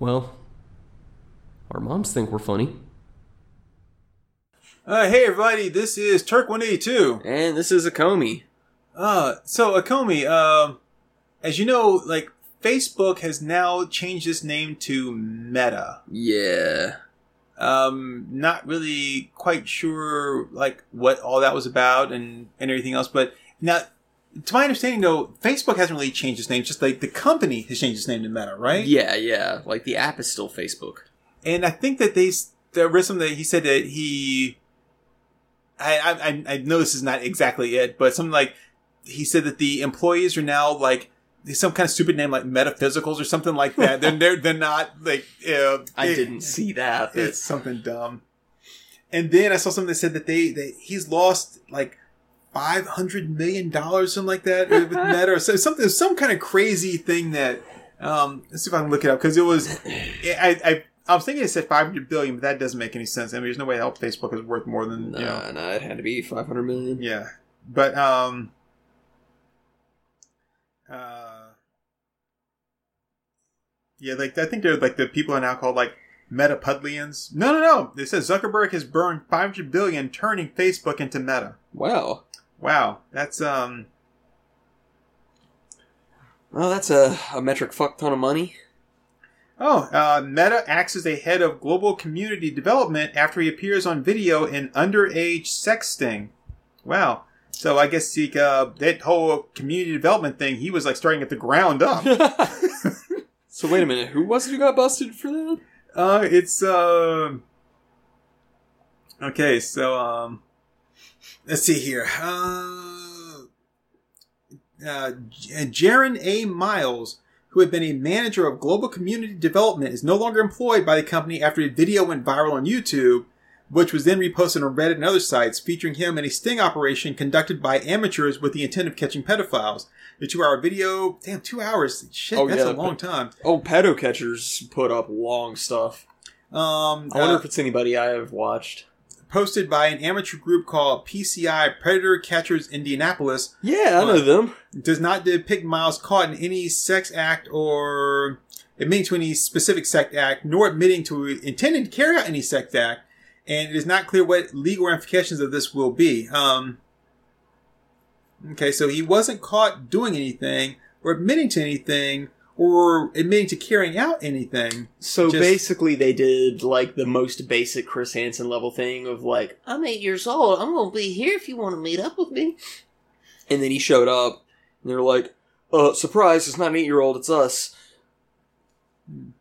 Well, our moms think we're funny. Uh, hey everybody, this is Turk182. And this is Akomi. Comey. Uh, so Akomi, um, as you know, like, Facebook has now changed its name to Meta. Yeah. Um, not really quite sure, like, what all that was about and, and everything else, but now, to my understanding though, Facebook hasn't really changed its name, just like the company has changed its name to Meta, right? Yeah, yeah. Like the app is still Facebook. And I think that they, there was something that he said that he, I, I, I- know this is not exactly it, but something like, he said that the employees are now like, some kind of stupid name like metaphysicals or something like that. they're, they're, they're not like, uh, I they- didn't see that. It's something dumb. And then I saw something that said that they, that he's lost like five hundred million dollars, something like that, with Meta, or something, some kind of crazy thing that. Um, let's see if I can look it up because it was. I, I I was thinking it said five hundred billion, but that doesn't make any sense. I mean, there's no way how Facebook is worth more than you know. nah, nah, it had to be 500 million. Yeah, but um, uh, yeah, like I think they're like the people are now called like Metapudlians. No, no, no. It says Zuckerberg has burned 500 billion, turning Facebook into Meta. Wow. Wow, that's um, Well, that's a, a metric fuck ton of money. oh, uh, Meta acts as a head of global community development after he appears on video in underage sexting. Wow. So I guess he, uh, that whole community development thing, he was like starting at the ground up. so wait a minute, who was it who got busted for that? Uh, it's um. okay, so um, let's see here. Uh, uh, Jaron A. Miles, who had been a manager of global community development, is no longer employed by the company after a video went viral on YouTube, which was then reposted on Reddit and other sites, featuring him in a sting operation conducted by amateurs with the intent of catching pedophiles. The two-hour video, damn, two hours, shit, Oh, that's yeah, a long time. Oh, pedo catchers put up long stuff. Um, I wonder uh, if it's anybody I have watched. Posted by an amateur group called PCI Predator Catchers Indianapolis Yeah, I know them. does not depict Miles caught in any sex act or admitting to any specific sex act, nor admitting to intending to carry out any sex act, and it is not clear what legal ramifications of this will be. Um, okay, so he wasn't caught doing anything or admitting to anything or admitting to carrying out anything. So Just- basically, they did like the most basic Chris Hansen level thing of like, I'm eight years old. I'm gonna be here if you want to meet up with me. And then he showed up, and they're like, "Uh, surprise! It's not an eight year old. It's us." And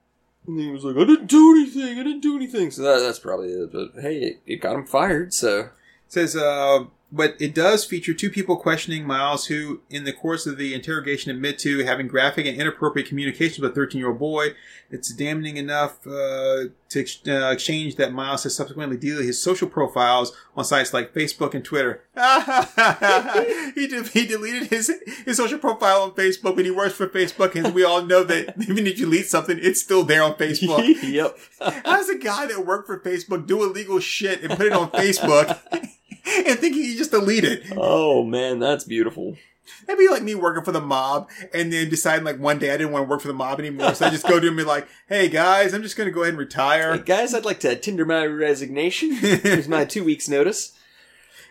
he was like, "I didn't do anything. I didn't do anything." So that, that's probably it. But hey, it, it got him fired. So it says, uh, but it does feature two people questioning Miles, who, in the course of the interrogation, admit to having graphic and inappropriate communication with a 13 year old boy. It's damning enough uh, to ex- uh, exchange that Miles has subsequently deleted his social profiles on sites like Facebook and Twitter. he, de- he deleted his his social profile on Facebook, but he works for Facebook, and we all know that even if you delete something, it's still there on Facebook. yep. How does a guy that worked for Facebook do illegal shit and put it on Facebook and thinking he just delete it? oh man, that's beautiful. That'd be like me working for the mob and then deciding like one day I didn't want to work for the mob anymore. So I just go to him and be like, hey guys, I'm just going to go ahead and Hey, retire. guys, I'd like to tender my resignation. Here's my two weeks notice.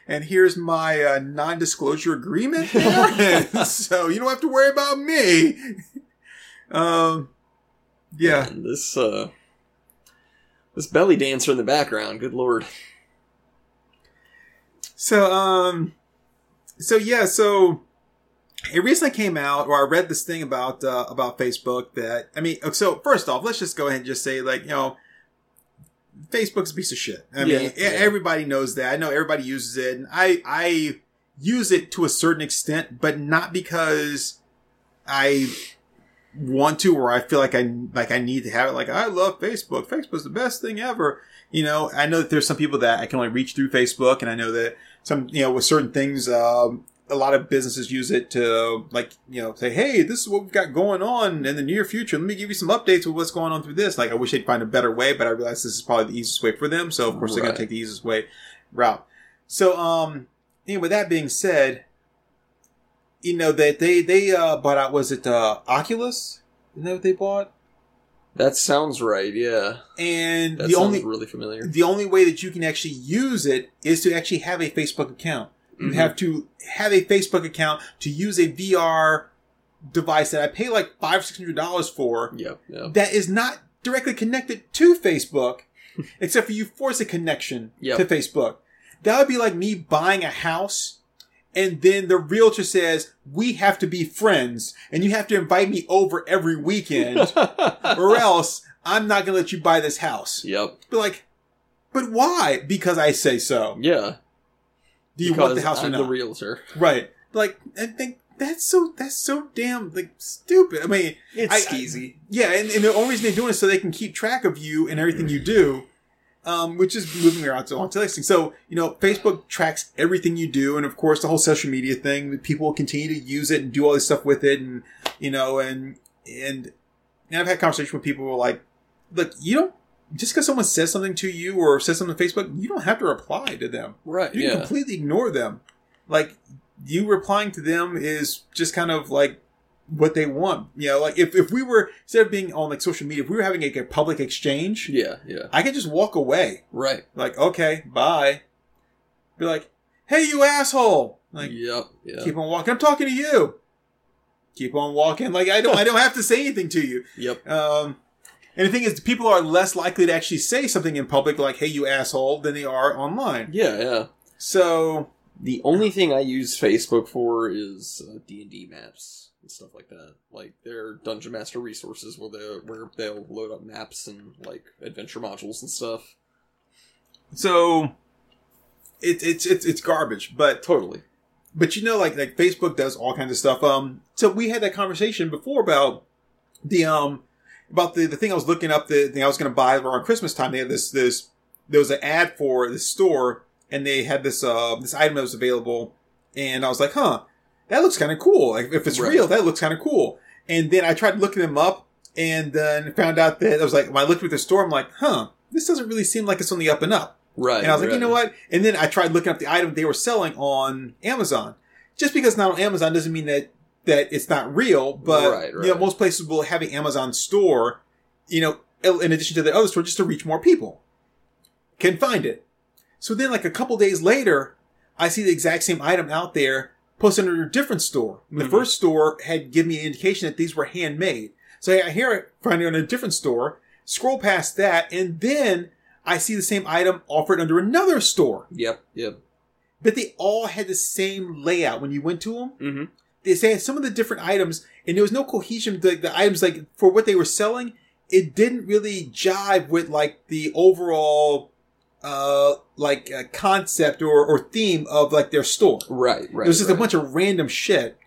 And here's my uh, non disclosure agreement. so you don't have to worry about me. Um, yeah. And this uh this belly dancer in the background, good lord. So, um, so yeah, so it recently came out, or I read this thing about uh, about Facebook that I mean, so first off, let's just go ahead and just say like you know, Facebook's a piece of shit. I Yeah, mean, yeah. everybody knows that. I know everybody uses it, and I I use it to a certain extent, but not because I want to or I feel like I like I need to have it. Like I love Facebook. Facebook's the best thing ever. You know, I know that there's some people that I can only reach through Facebook, and I know that some you know with certain things, um, a lot of businesses use it to like you know say, hey, this is what we've got going on in the near future. Let me give you some updates with what's going on through this. Like I wish they'd find a better way, but I realize this is probably the easiest way for them. So of course they're gonna take the easiest way route. So um, anyway, that being said, you know that they they uh bought out was it uh Oculus? Isn't that what they bought? That sounds right. Yeah, and that the sounds only really familiar. the only way that you can actually use it is to actually have a Facebook account. You Mhm. have to have a Facebook account to use a VR device that I pay like five six hundred dollars for. Yep. Yep. That is not directly connected to Facebook, except for you force a connection Yep. to Facebook. That would be like me buying a house. And then the realtor says, we have to be friends and you have to invite me over every weekend or else I'm not going to let you buy this house. yep. Be like, but why? Because I say so. Yeah. Do you because want the house or I'm not? the realtor. right. Like, I think that's so, that's so damn, like, stupid. I mean, It's I- I- skeezy. yeah, and, and the only reason they're doing it is so they can keep track of you and everything you do, um, which is moving around to onto listing. So, you know, Facebook tracks everything you do, and of course, the whole social media thing. People will continue to use it and do all this stuff with it, and you know, and and, and I've had conversations with people who are like, look, you don't just because someone says something to you or says something on Facebook, you don't have to reply to them. right. You can Yeah. completely ignore them. Like you replying to them is just kind of like what they want. You know, like if, if we were instead of being on like social media, if we were having like a public exchange, Yeah. Yeah. I could just walk away. Right. Like, okay, bye. Be like, hey you asshole. Like yep. Yeah. keep on walking. I'm talking to you. Keep on walking. Like I don't I don't have to say anything to you. Yep. Um and the thing is, people are less likely to actually say something in public, like "Hey, you asshole," than they are online. Yeah. Yeah. So, The only thing I use Facebook for is uh, D and D maps and stuff like that. Like their Dungeon Master resources, where they where they'll load up maps and like adventure modules and stuff. so it, it's it's it's garbage. But Totally. but you know, like like Facebook does all kinds of stuff. Um, so we had that conversation before about the um about the the thing I was looking up the thing I was going to buy around Christmas time. They had this this there was an ad for this store, and they had this uh this item that was available, and I was like, huh, that looks kind of cool. Like if it's Right. real, that looks kind of cool. And then I tried looking them up, and then found out that I was like, when I looked at the store, I'm like, huh, this doesn't really seem like it's on the up and up. Right. And I was like, right. you know what? And then I tried looking up the item they were selling on Amazon. Just because it's not on Amazon doesn't mean that that it's not real. But Right, you know, most places will have an Amazon store. You know, in addition to the other store, just to reach more people can find it. So then, like a couple days later, I see the exact same item out there posted under a different store. And the Mhm. first store had given me an indication that these were handmade. So I hear it, find it on a different store, scroll past that, and then I see the same item offered under another store. Yep. Yep. But they all had the same layout when you went to them. Mm-hmm. They say some of the different items, and there was no cohesion. The, the items, like for what they were selling, it didn't really jive with like the overall, uh, like uh, concept or, or theme of like their store. Right. Right. it was just right. a bunch of random shit.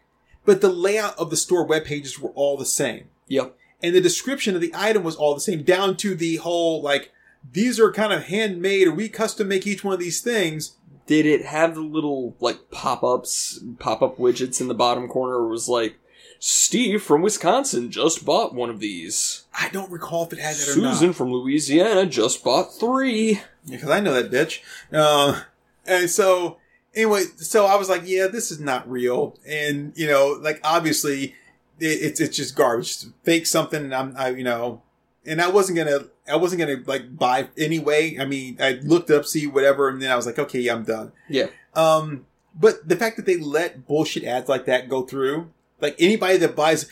But the layout of the store web pages were all the same. Yep. And the description of the item was all the same, down to the whole like these are kind of handmade or we custom make each one of these things. Did it have the little like pop-ups, pop-up widgets in the bottom corner? Or was like, Steve from Wisconsin just bought one of these. I don't recall if it had that or not. Susan from Louisiana just bought three. because I know that bitch. Uh, and so, anyway, so I was like, yeah, this is not real. And, you know, like, obviously, it, it's, it's just garbage. Fake something. And I'm, I, you know, and I wasn't gonna, I wasn't gonna, like, buy anyway. I mean, I looked up, see whatever, and then I was like, okay, yeah, I'm done. Yeah. Um, but the fact that they let bullshit ads like that go through, like, anybody that buys,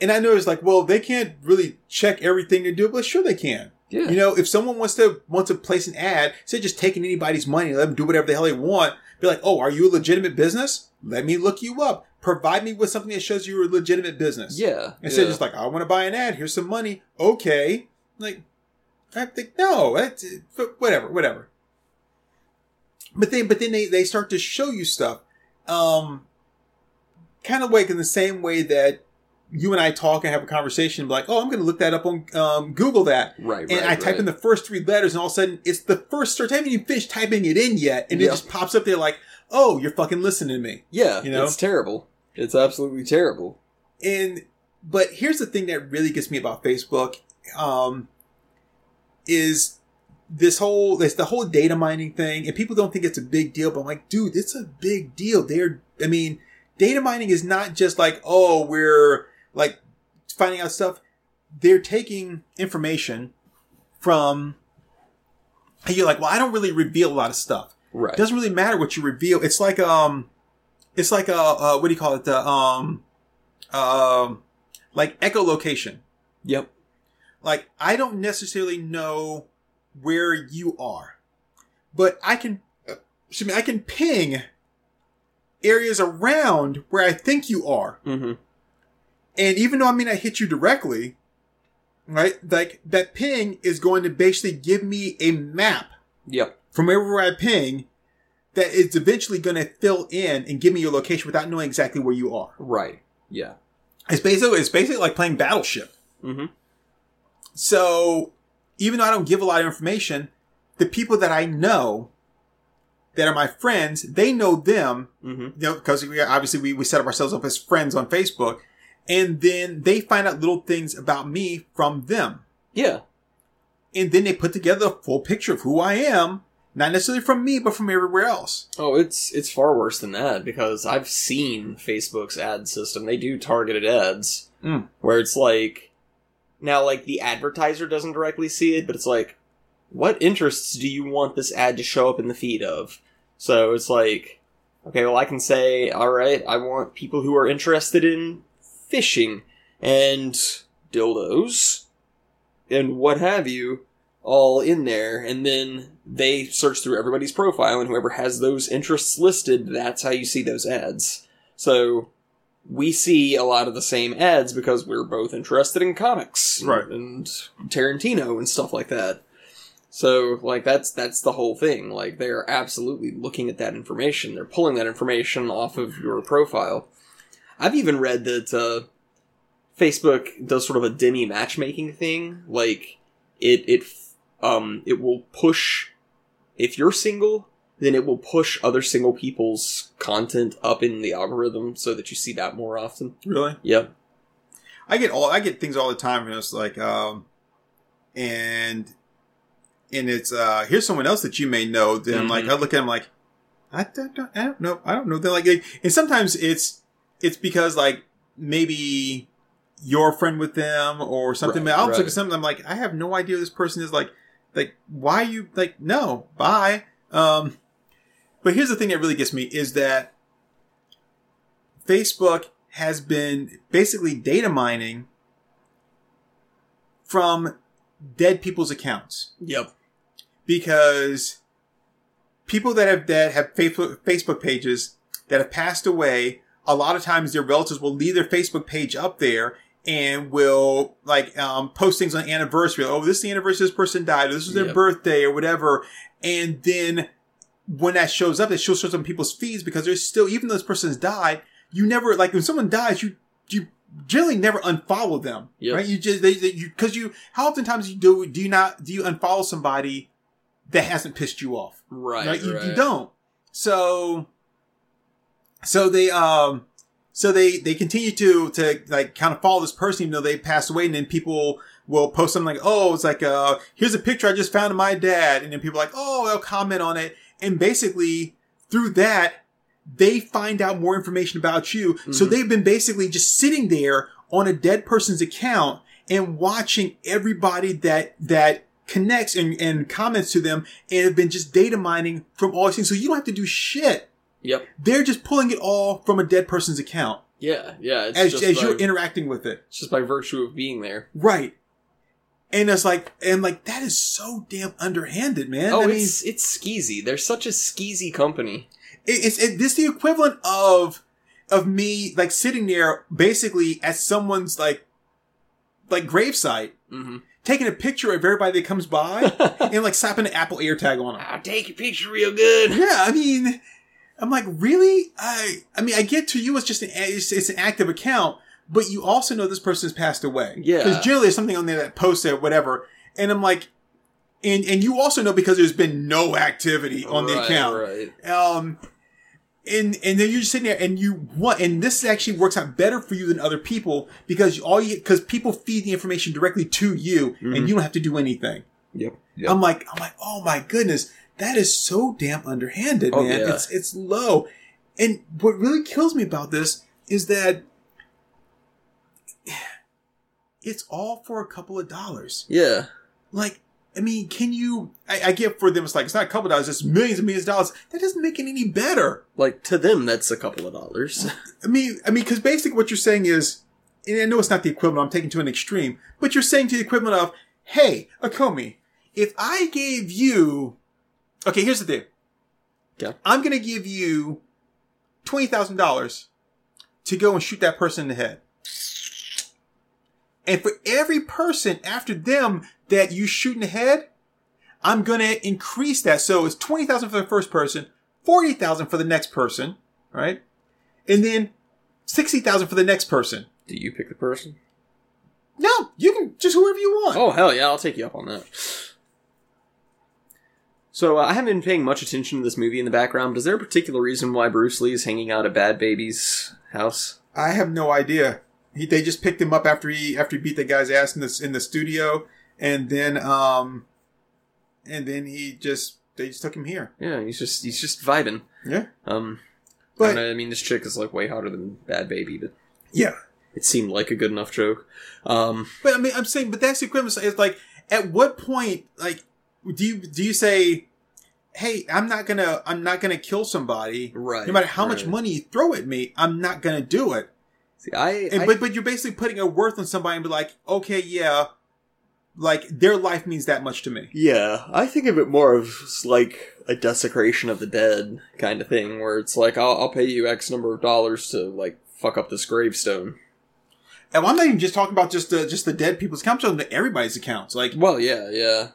and I know it's like, well, they can't really check everything they do, but sure they can. Yeah. You know, if someone wants to wants to place an ad, instead of just taking anybody's money, let them do whatever the hell they want. Be like, oh, are you a legitimate business? Let me look you up. Provide me with something that shows you're a legitimate business. yeah. Instead yeah. of just like, I want to buy an ad. Here's some money. Okay. Like, I think no, that's whatever, whatever. But then, but then they they start to show you stuff, um, kind of like in the same way that you and I talk and have a conversation, like, oh, I'm going to look that up on um, Google that. right. And right, I type right. in the first three letters, and all of a sudden, it's the first search. I haven't even finished typing it in yet, and it just pops up there like, "Oh, you're fucking listening to me." Yeah, you know? it's terrible. It's absolutely terrible. And but here's the thing that really gets me about Facebook, um, is this whole this the whole data mining thing, and people don't think it's a big deal, but I'm like, dude, it's a big deal. They're, I mean, data mining is not just like, oh, we're like finding out stuff. they're taking information from. And you're like, well, I don't really reveal a lot of stuff. Right. It doesn't really matter what you reveal. It's like um, it's like a uh, what do you call it? The um, um, like echolocation. Yep. Like I don't necessarily know where you are, but I can, uh, excuse me, I can ping areas around where I think you are. Mm-hmm. And even though I may not hit you directly, right? Like that ping is going to basically give me a map Yep. from wherever I ping that is eventually going to fill in and give me your location without knowing exactly where you are. Right. Yeah. It's basically it's basically like playing Battleship. Mm-hmm. So even though I don't give a lot of information, the people that I know that are my friends, they know them, Mm-hmm. you know, because we obviously we, we set up ourselves up as friends on Facebook. And then they find out little things about me from them. Yeah. And then they put together a full picture of who I am, not necessarily from me, but from everywhere else. Oh, it's it's far worse than that because I've seen Facebook's ad system. They do targeted ads Mm. where it's like now like the advertiser doesn't directly see it, but it's like what interests do you want this ad to show up in the feed of? So it's like okay, well I can say all right, I want people who are interested in fishing and dildos and what have you all in there. And then they search through everybody's profile and whoever has those interests listed that's how you see those ads. So we see a lot of the same ads because we're both interested in comics Right. and tarantino and stuff like that so like that's that's the whole thing. Like they're absolutely looking at that information. They're pulling that information off of your profile. I've even read that uh facebook does sort of a demi matchmaking thing. Like it it um it will push if you're single then it will push other single people's content up in the algorithm so that you see that more often. Really? Yeah. I get all I get things all the time, and it's like, um, and and it's uh, here's someone else that you may know. Then I'm like. I look at them like, I don't, I don't know, I don't know. They're like, and sometimes it's it's because like maybe you're a friend with them or something. Right, I'll look at something. I'm like, I have no idea who this person is. Like, like why you like no bye. Um, but here's the thing that really gets me is that Facebook has been basically data mining from dead people's accounts yep because people that have that have Facebook Facebook pages that have passed away, a lot of times their relatives will leave their Facebook page up there and will like um, post things on anniversary. Oh, this is the anniversary this person died. Or this was their Yep. birthday or whatever. And then when that shows up, it shows up on people's feeds because there's still even though this person's died, you never like when someone dies, you you generally never unfollow them, Yep. right? You just they, they you because you how oftentimes you do do you not do you unfollow somebody that hasn't pissed you off? right, right? You, right. you don't. So, so they um, so they they continue to to like kind of follow this person even though they passed away, and then people will post something like, "Oh, it's like uh, here's a picture I just found of my dad," and then people are like, "Oh, they'll comment on it," and basically through that they find out more information about you. So Mhm. they've been basically just sitting there on a dead person's account and watching everybody that that connects and, and comments to them and have been just data mining from all these things. So you don't have to do shit. Yep. They're just pulling it all from a dead person's account Yeah. Yeah. It's as, just as by, you're interacting with it. it's just by virtue of being there. Right. And it's like, and like, that is so damn underhanded, man. oh, I mean, it's it's skeezy. They're such a skeezy company. It, it's it, this the equivalent of of me like sitting there basically at someone's like like gravesite Mm-hmm. taking a picture of everybody that comes by and like slapping an apple air tag on them I'll take your picture real good. yeah i mean i'm like really i i mean i get to you it's just an it's, it's an active account but you also know this person has passed away Yeah. because generally there's something on there that posts it whatever and i'm like and and you also know because there's been no activity on the account Right. um and and then you're just sitting there and you want and this actually works out better for you than other people because all you because people feed the information directly to you Mhm. and you don't have to do anything Yep. i'm like i'm like oh my goodness that is so damn underhanded Oh, man yeah. it's it's low and what really kills me about this is that it's all for a couple of dollars. Yeah. Like, I mean, can you? I, I get for them, it's like it's not a couple of dollars, it's millions and millions of dollars. That doesn't make it any better. Like to them, that's a couple of dollars. I mean, I mean, because basically what you're saying is, and I know it's not the equivalent. I'm taking to an extreme, but you're saying to the equivalent of, "Hey, Akomi, if I gave you, okay, here's the thing. Okay. I'm going to give you twenty thousand dollars to go and shoot that person in the head, and for every person after them that you shoot in the head, I'm going to increase that. So it's twenty thousand for the first person, forty thousand for the next person, right? And then sixty thousand for the next person. Do you pick the person? No, you can just whoever you want. Oh hell yeah, I'll take you up on that. So uh, I haven't been paying much attention to this movie in the background. Is there a particular reason why Bruce Lee is hanging out at Bad Baby's house? I have no idea. He, they just picked him up after he after he beat the guy's ass in this in the studio, and then um, and then he just they just took him here. Yeah, he's just he's just vibing. Yeah, Um, but but I mean, this chick is like way hotter than Bad Baby, but yeah, it seemed like a good enough joke. Um, but I mean, I'm saying, but that's the equivalent. It's like, at what point, like, do you do you say, hey, I'm not gonna I'm not gonna kill somebody, right. no matter how much money you throw at me, I'm not gonna do it. See, I, And, I but but you're basically putting a worth on somebody and be like, okay, yeah, like their life means that much to me. Yeah, I think of it more of like a desecration of the dead kind of thing, where it's like I'll, I'll pay you X number of dollars to like fuck up this gravestone. And I'm not even just talking about just the just the dead people's accounts, I'm talking about everybody's accounts. Like Well, yeah, yeah.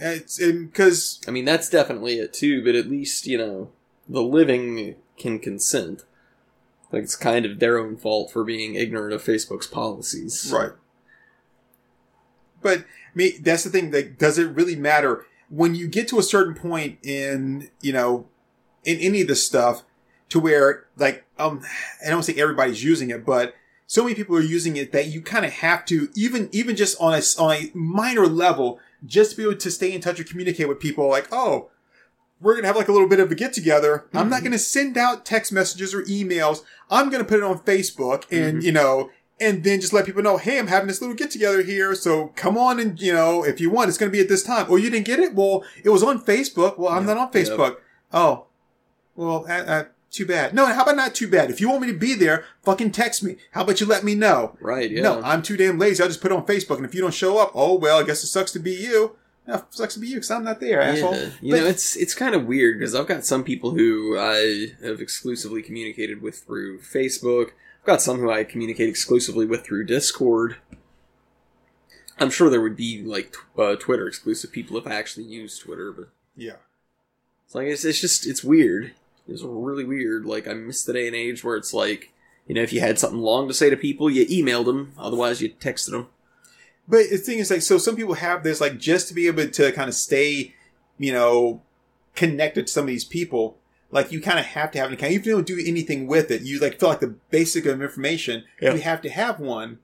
it's because I mean that's definitely it too, but at least you know the living can consent. Like it's kind of their own fault for being ignorant of Facebook's policies. right. But me, that's the thing. Like, does it really matter when you get to a certain point in you know in any of this stuff to where like um I don't say everybody's using it, but so many people are using it that you kind of have to even even just on a on a minor level just to be able to stay in touch or communicate with people. Like, oh, we're gonna have like a little bit of a get together. I'm not gonna send out text messages or emails. I'm gonna put it on Facebook and Mhm. you know. And then just let people know, hey, I'm having this little get together here. So come on and, you know, if you want, it's going to be at this time. Oh, you didn't get it? Well, it was on Facebook. Well, I'm Yep, not on yep. Facebook. Oh, well, uh, uh, too bad. No, how about not too bad? If you want me to be there, fucking text me. How about you let me know? Right. Yeah. No, I'm too damn lazy. I'll just put it on Facebook. And if you don't show up, oh, well, I guess it sucks to be you. It sucks to be you because I'm not there, asshole. Yeah. You But- know, it's it's kind of weird because I've got some people who I have exclusively communicated with through Facebook. I've got some who I communicate exclusively with through Discord. I'm sure there would be like tw- uh, Twitter exclusive people if I actually used Twitter, but yeah. it's like it's, it's just it's weird. It's really weird. Like I miss the day and age where it's like you know if you had something long to say to people, you emailed them. Otherwise, you texted them. But the thing is, like, so some people have this, like, just to be able to kind of stay, you know, connected to some of these people. Like, you kind of have to have an account. Even if you don't do anything with it, you like feel like the basic of information. Yeah. You have to have one.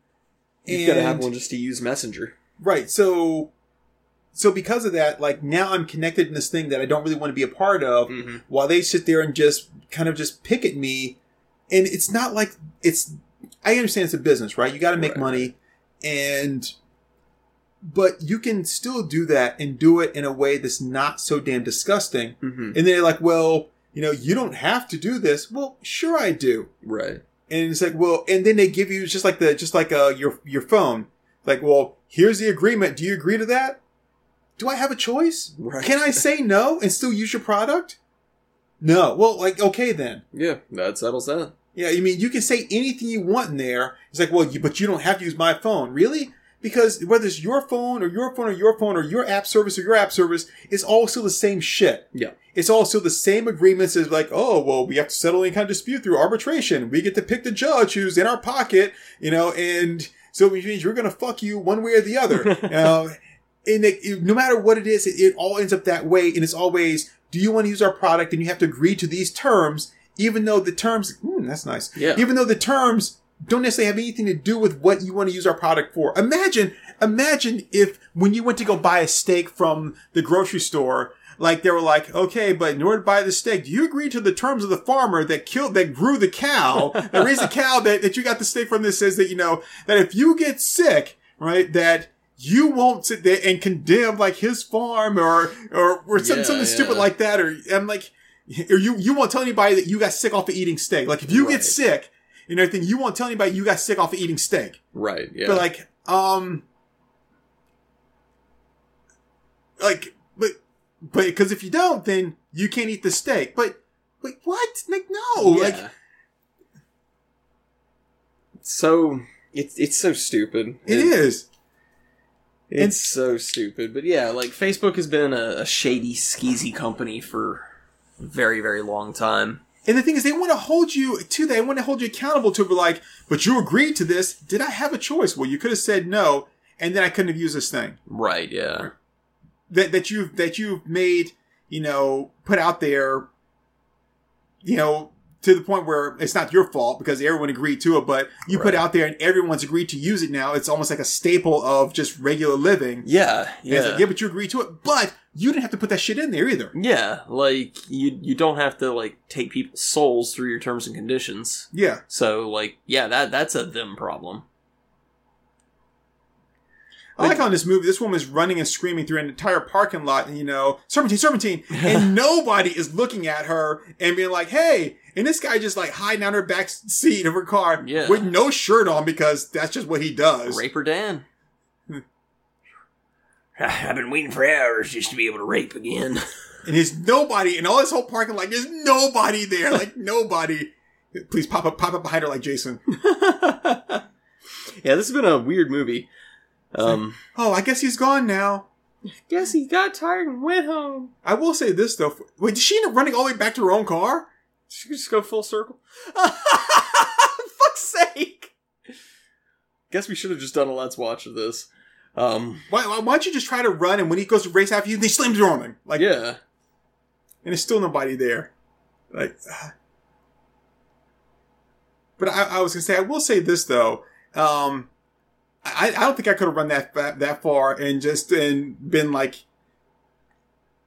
You've got to have one just to use Messenger. Right. So, so because of that, like now I'm connected in this thing that I don't really want to be a part of. Mm-hmm. While they sit there and just kind of just pick at me, and it's not like it's. I understand it's a business, right? You got to make Right. money, and but you can still do that and do it in a way that's not so damn disgusting. Mm-hmm. And they're like, well, you know, you don't have to do this. Well, sure I do. Right. And it's like, well, and then they give you just like the, just like, uh, your, your phone. Like, well, here's the agreement. Do you agree to that? Do I have a choice? Right. Can I say no and still use your product? No. Well, like, okay then. Yeah, that settles that. Yeah, I mean, you can say anything you want in there. It's like, well, you, but you don't have to use my phone. Really? Because whether it's your phone or your phone or your phone or your app service or your app service, it's all still the same shit. Yeah. It's all still the same agreements as like, oh, well, we have to settle any kind of dispute through arbitration. We get to pick the judge who's in our pocket, you know, and so which means you're going to fuck you one way or the other. you know, and it, it- no matter what it is, it, it all ends up that way. And it's always, do you want to use our product? And you have to agree to these terms, even though the terms, hmm, that's nice. Yeah. Even though the terms don't necessarily have anything to do with what you want to use our product for. Imagine, imagine if when you went to go buy a steak from the grocery store, like they were like, okay, but in order to buy the steak, do you agree to the terms of the farmer that killed, that grew the cow, that raised the cow that, that you got the steak from this says that, you know, that if you get sick, right, that you won't sit there and condemn like his farm or, or, or something, Yeah, something stupid like that. Or I'm like, or you, you won't tell anybody that you got sick off of eating steak. Like if you Right. get sick and everything, you won't tell anybody you got sick off of eating steak. Right. Yeah. But like, um, like, but, but because if you don't, then you can't eat the steak. But, wait, what? Like, no, like, so it's it's so stupid. it is. It's so stupid. But yeah, like Facebook has been a, a shady, skeezy company for a very, very long time. And the thing is, they want to hold you to that. They want to hold you accountable to it. But like, but you agreed to this. Did I have a choice? Well, you could have said no, and then I couldn't have used this thing Right, yeah. that that you've that you've made. You know, put out there. You know, to the point where it's not your fault because everyone agreed to it, but you put Right. out there and everyone's agreed to use it now. It's almost like a staple of just regular living. Yeah, yeah. like, yeah, but you agreed to it, but you didn't have to put that shit in there either. Yeah, like you you don't have to like take people's souls through your terms and conditions. Yeah. So like yeah, that that's a them problem. I like how in this movie, this woman is running and screaming through an entire parking lot, and you know, serpentine, serpentine, and nobody is looking at her and being like, "Hey!" And this guy just like hiding down her back seat of her car Yeah. with no shirt on because that's just what he does. Raper Dan. Hmm. I've been waiting for hours just to be able to rape again. And there's nobody, and all this whole parking lot, there's nobody there, like nobody. Please pop up, pop up behind her like Jason. yeah, this has been a weird movie. Um, Oh, I guess he's gone now. guess he got tired and went home. I will say this though. Wait, did she end up running all the way back to her own car? She could just go full circle. Fuck's sake! Guess we should have just done a let's watch of this. Um, Why, why, why don't you just try to run and when he goes to race after you, they slam the door on him? Like, yeah, and there's still nobody there. Like, but I, I was gonna say, I will say this though. Um, I, I don't think I could have run that, that that far and just and been like,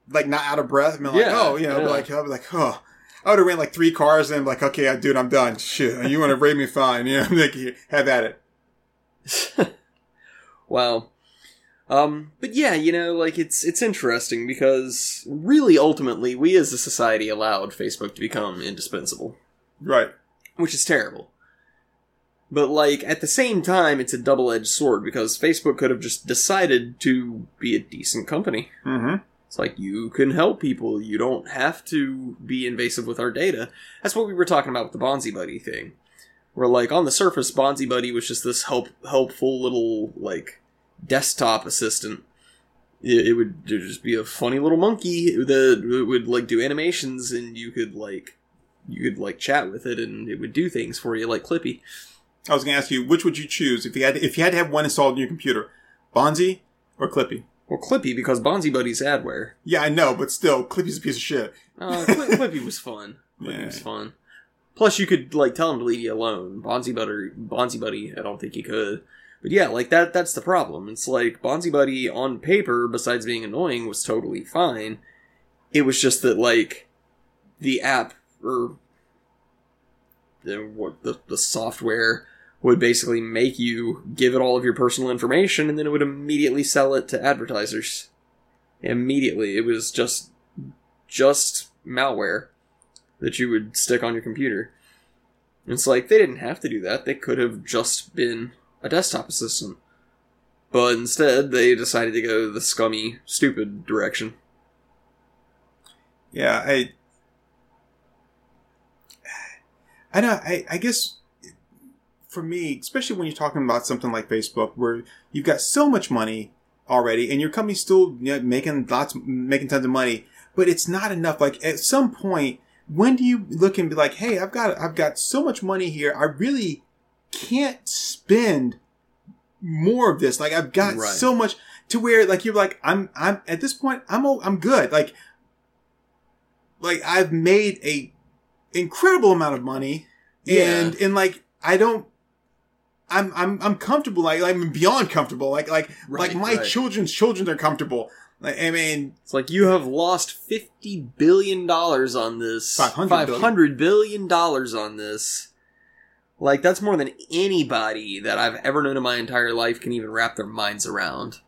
like not out of breath. I mean, like, Yeah, oh, you know, yeah. like I'd be like, oh. I would have ran like three cars and like, okay, dude, I'm done. Shit, you want to rate me fine? You know, like, have at it. wow. Um, but yeah, you know, like it's it's interesting because really, ultimately, we as a society allowed Facebook to become indispensable. Right. which is terrible. But like at the same time, it's a double-edged sword because Facebook could have just decided to be a decent company. Mm-hmm. It's like you can help people. You don't have to be invasive with our data. That's what we were talking about with the Bonzi Buddy thing. Where like on the surface, Bonzi Buddy was just this help helpful little like desktop assistant. It, it would it would just be a funny little monkey that would like do animations, and you could like you could like chat with it, and it would do things for you, like Clippy. I was going to ask you, which would you choose if you had if you had to have one installed in your computer, Bonzi or Clippy? Well, Clippy because Bonzi Buddy's adware. Yeah, I know, but still, Clippy's a piece of shit. Uh, Cli- Clippy was fun. Clippy Yeah. was fun. Plus, you could like tell him to leave you alone. Bonzi Buddy, Bonzi Buddy, I don't think he could. But yeah, like that. That's the problem. It's like Bonzi Buddy on paper, besides being annoying, was totally fine. It was just that like the app or the what the, the software would basically make you give it all of your personal information, and then it would immediately sell it to advertisers. Immediately, it was just just malware that you would stick on your computer. It's like they didn't have to do that. They could have just been a desktop assistant. But instead, they decided to go the scummy, stupid direction. Yeah, I, I know. I, I guess for me, especially when you're talking about something like Facebook, where you've got so much money already, and your company's still you know, making lots, making tons of money, but it's not enough. Like at some point, when do you look and be like, "Hey, I've got, I've got so much money here. I really can't spend more of this. Like I've got Right. so much to where, like you're like, I'm, I'm at this point, I'm, I'm good. Like like I've made a incredible amount of money Yeah. and and like I don't I'm I'm I'm comfortable. Like I'm beyond comfortable. Like like Right, like my right. children's children are comfortable. Like, I mean, It's like you have lost fifty billion dollars on this. 500 Five billion. hundred billion dollars on this. Like that's more than anybody that I've ever known in my entire life can even wrap their minds around.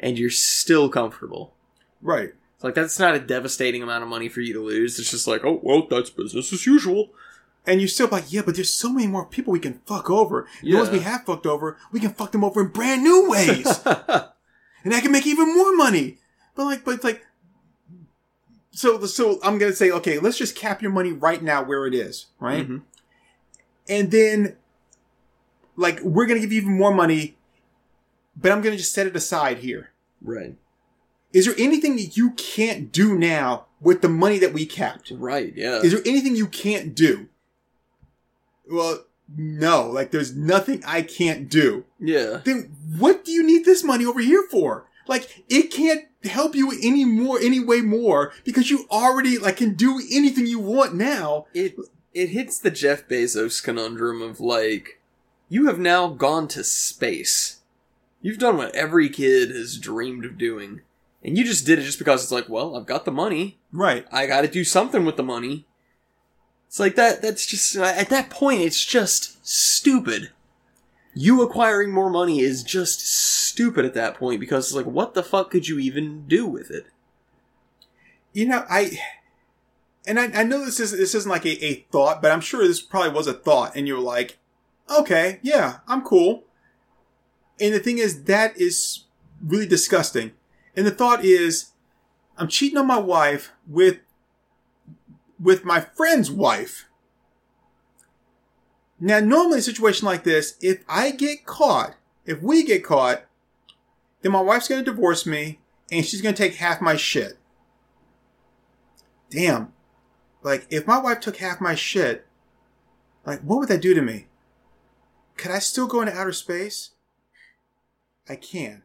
And you're still comfortable. right. It's like that's not a devastating amount of money for you to lose. It's just like, oh well, that's business as usual. And you're still like, yeah, but there's so many more people we can fuck over. The ones we have fucked over, we can fuck them over in brand new ways. and I can make even more money. But like, but it's like, so the so I'm gonna say, okay, let's just cap your money right now where it is, right? Mhm. And then, like, we're gonna give you even more money, but I'm gonna just set it aside here. Right. Is there anything that you can't do now with the money that we capped? Right. Yeah. Is there anything you can't do? Well, no. Like, there's nothing I can't do. yeah. Then what do you need this money over here for? Like, it can't help you any more, any way more because you already, like, can do anything you want now. it it hits the Jeff Bezos conundrum of like you have now gone to space. You've done what every kid has dreamed of doing. And you just did it just because it's like, well, I've got the money. Right. I got to do something with the money. It's like that that's just at that point it's just stupid. You acquiring more money is just stupid at that point because it's like what the fuck could you even do with it? You know, I, and I, I know this is, this isn't like a, a thought, but I'm sure this probably was a thought and you're like, okay, yeah, I'm cool. And the thing is, that is really disgusting. And the thought is, I'm cheating on my wife with, with my friend's wife. Now, normally a situation like this, if I get caught, if we get caught, then my wife's going to divorce me and she's going to take half my shit. Damn. Like, if my wife took half my shit, like, what would that do to me? Could I still go into outer space? I can.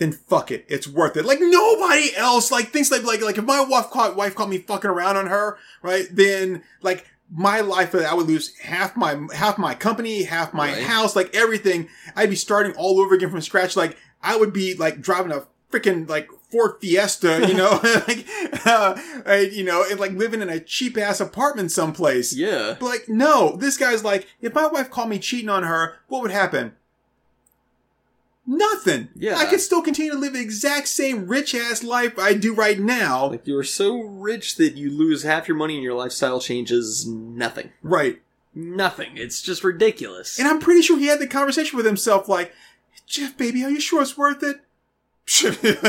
Then fuck it. It's worth it. Like nobody else like thinks like like like if my wife caught wife caught me fucking around on her, right? Then like my life I would lose half my half my company, half my Right. house, like everything. I'd be starting all over again from scratch. Like I would be like driving a freaking like Ford Fiesta, you know, like uh, you know, and like living in a cheap ass apartment someplace. Yeah. But like, no, this guy's like, if my wife called me cheating on her, what would happen? Nothing. Yeah. I could still continue to live the exact same rich ass life I do right now. Like you are so rich that you lose half your money and your lifestyle changes nothing. right. Nothing. It's just ridiculous. And I'm pretty sure he had the conversation with himself like, Jeff, baby, are you sure it's worth it?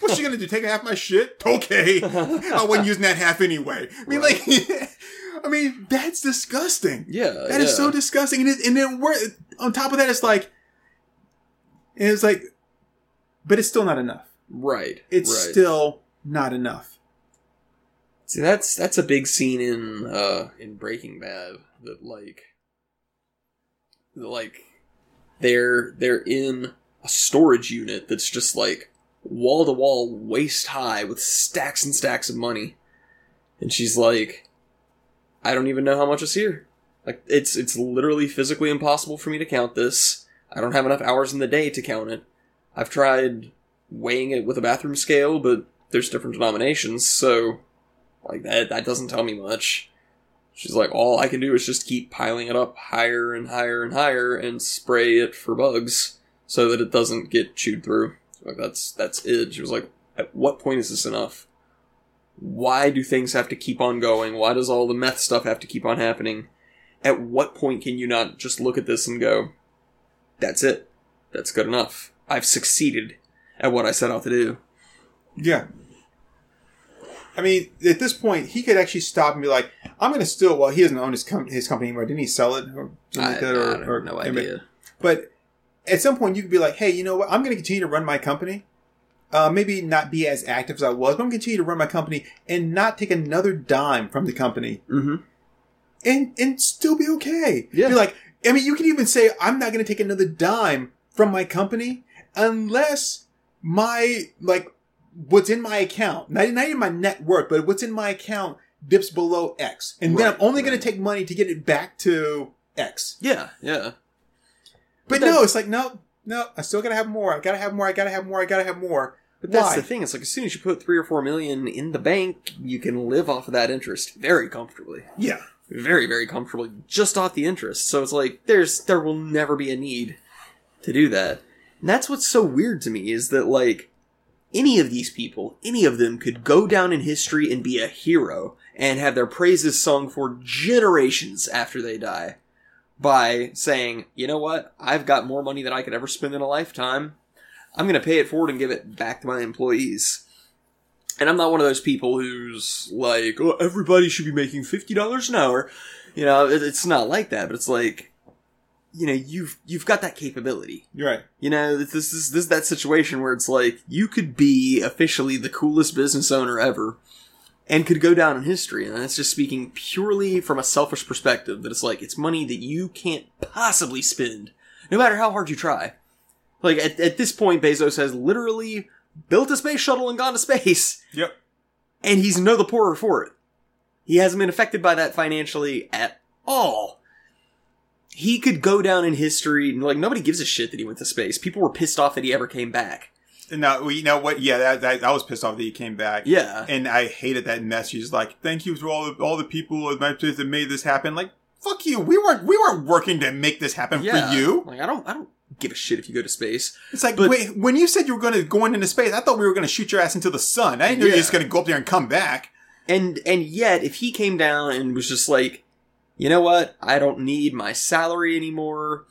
What's she gonna do? Take half my shit? Okay. I wasn't using that half anyway. I mean, like, I mean, that's disgusting. yeah, That is yeah. so disgusting. And, it, and then we're, on top of that, it's like, and it's like, but it's still not enough. right. It's right. still not enough. See, that's that's a big scene in uh in Breaking Bad that like that, like they're they're in a storage unit that's just like wall to wall waist high with stacks and stacks of money. And she's like I don't even know how much is here. Like it's it's literally physically impossible for me to count this. I don't have enough hours in the day to count it. I've tried weighing it with a bathroom scale, but there's different denominations, so like that that doesn't tell me much. She's like, all I can do is just keep piling it up higher and higher and higher and spray it for bugs so that it doesn't get chewed through. Like that's that's it. She was like, at what point is this enough? Why do things have to keep on going? Why does all the meth stuff have to keep on happening? At what point can you not just look at this and go, that's it. That's good enough. I've succeeded at what I set out to do. Yeah. I mean, at this point, he could actually stop and be like, I'm going to still, well, he doesn't own his, com- his company anymore. Didn't he sell it or something I, like that? Or, have or, no idea. But at some point, you could be like, hey, you know what? I'm going to continue to run my company. Uh, maybe not be as active as I was, but I'm going to continue to run my company and not take another dime from the company Mm-hmm. and, and still be okay. Yeah. Be like, I mean, you can even say, I'm not going to take another dime from my company unless my, like, what's in my account, not, not even my net worth, but what's in my account dips below X. And then I'm only going to take money to get it back to X. Yeah, yeah. But that- no, it's like no, no. I still gotta have more. I gotta have more. I gotta have more. I gotta have more. But that's Why? the thing. It's like as soon as you put three or four million in the bank, you can live off of that interest very comfortably, Yeah, very very comfortably, just off the interest. So it's like there's there will never be a need to do that. And that's what's so weird to me is that like any of these people, any of them could go down in history and be a hero and have their praises sung for generations after they die by saying, you know what, I've got more money than I could ever spend in a lifetime. I'm going to pay it forward and give it back to my employees. And I'm not one of those people who's like, oh, everybody should be making $50 an hour. You know, it- it's not like that, but it's like, you know, you've, you've got that capability. you're right. You know, this is this is that situation where it's like you could be officially the coolest business owner ever, and could go down in history. And that's just speaking purely from a selfish perspective. That it's like it's money that you can't possibly spend, no matter how hard you try. Like at, at this point, Bezos has literally built a space shuttle and gone to space, Yep. and he's no the poorer for it. He hasn't been affected by that financially at all. He could go down in history, and like nobody gives a shit that he went to space. People were pissed off that he ever came back. No, you know what? Yeah, that, that I was pissed off that he came back. Yeah, and I hated that message. Like, thank you to all the, all the people at my place that made this happen. Like, fuck you. We weren't we weren't working to make this happen yeah. for you. Like I don't, I don't give a shit if you go to space. It's like But- wait, when you said you were going to go into space, I thought we were going to shoot your ass into the sun. I didn't know you were just going to go up there and come back. And and yet, if he came down and was just like, you know what, I don't need my salary anymore.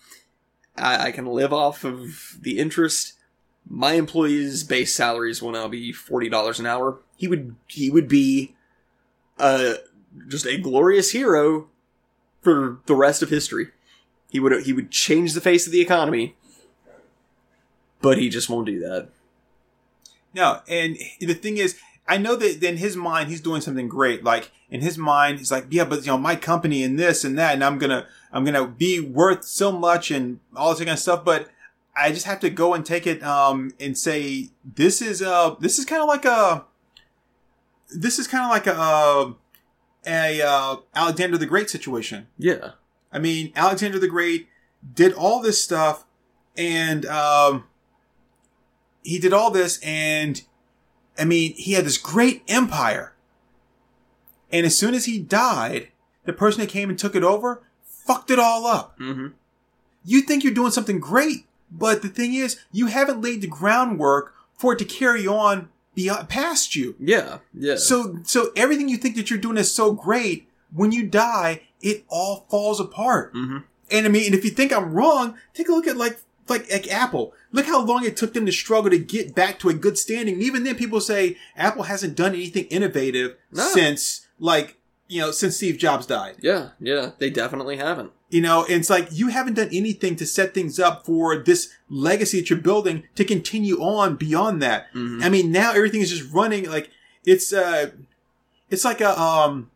I, I can live off of the interest. My employees' base salaries will now be forty dollars an hour. He would he would be, uh, just a glorious hero for the rest of history. He would he would change the face of the economy, but he just won't do that. No, and the thing is, I know that in his mind he's doing something great. Like in his mind, he's like, yeah, but you know, my company and this and that, and I'm gonna, I'm gonna be worth so much and all this kind of stuff. But I just have to go and take it, um, and say this is, uh, this is kind of like a, this is kind of like a, a uh, Alexander the Great situation. Yeah, I mean, Alexander the Great did all this stuff, and um, he did all this, and I mean, he had this great empire. And as soon as he died, the person that came and took it over fucked it all up. mm-hmm. You think you're doing something great, but the thing is, you haven't laid the groundwork for it to carry on beyond past you. yeah, yeah. So, so everything you think that you're doing is so great. When you die, it all falls apart. mm-hmm. And I mean, and if you think I'm wrong, take a look at like, like, like Apple. Look how long it took them to struggle to get back to a good standing. And even then people say Apple hasn't done anything innovative No. since like, you know, since Steve Jobs died. Yeah, yeah, they definitely haven't. You know, and it's like you haven't done anything to set things up for this legacy that you're building to continue on beyond that. Mhm. I mean, now everything is just running like it's uh it's like a um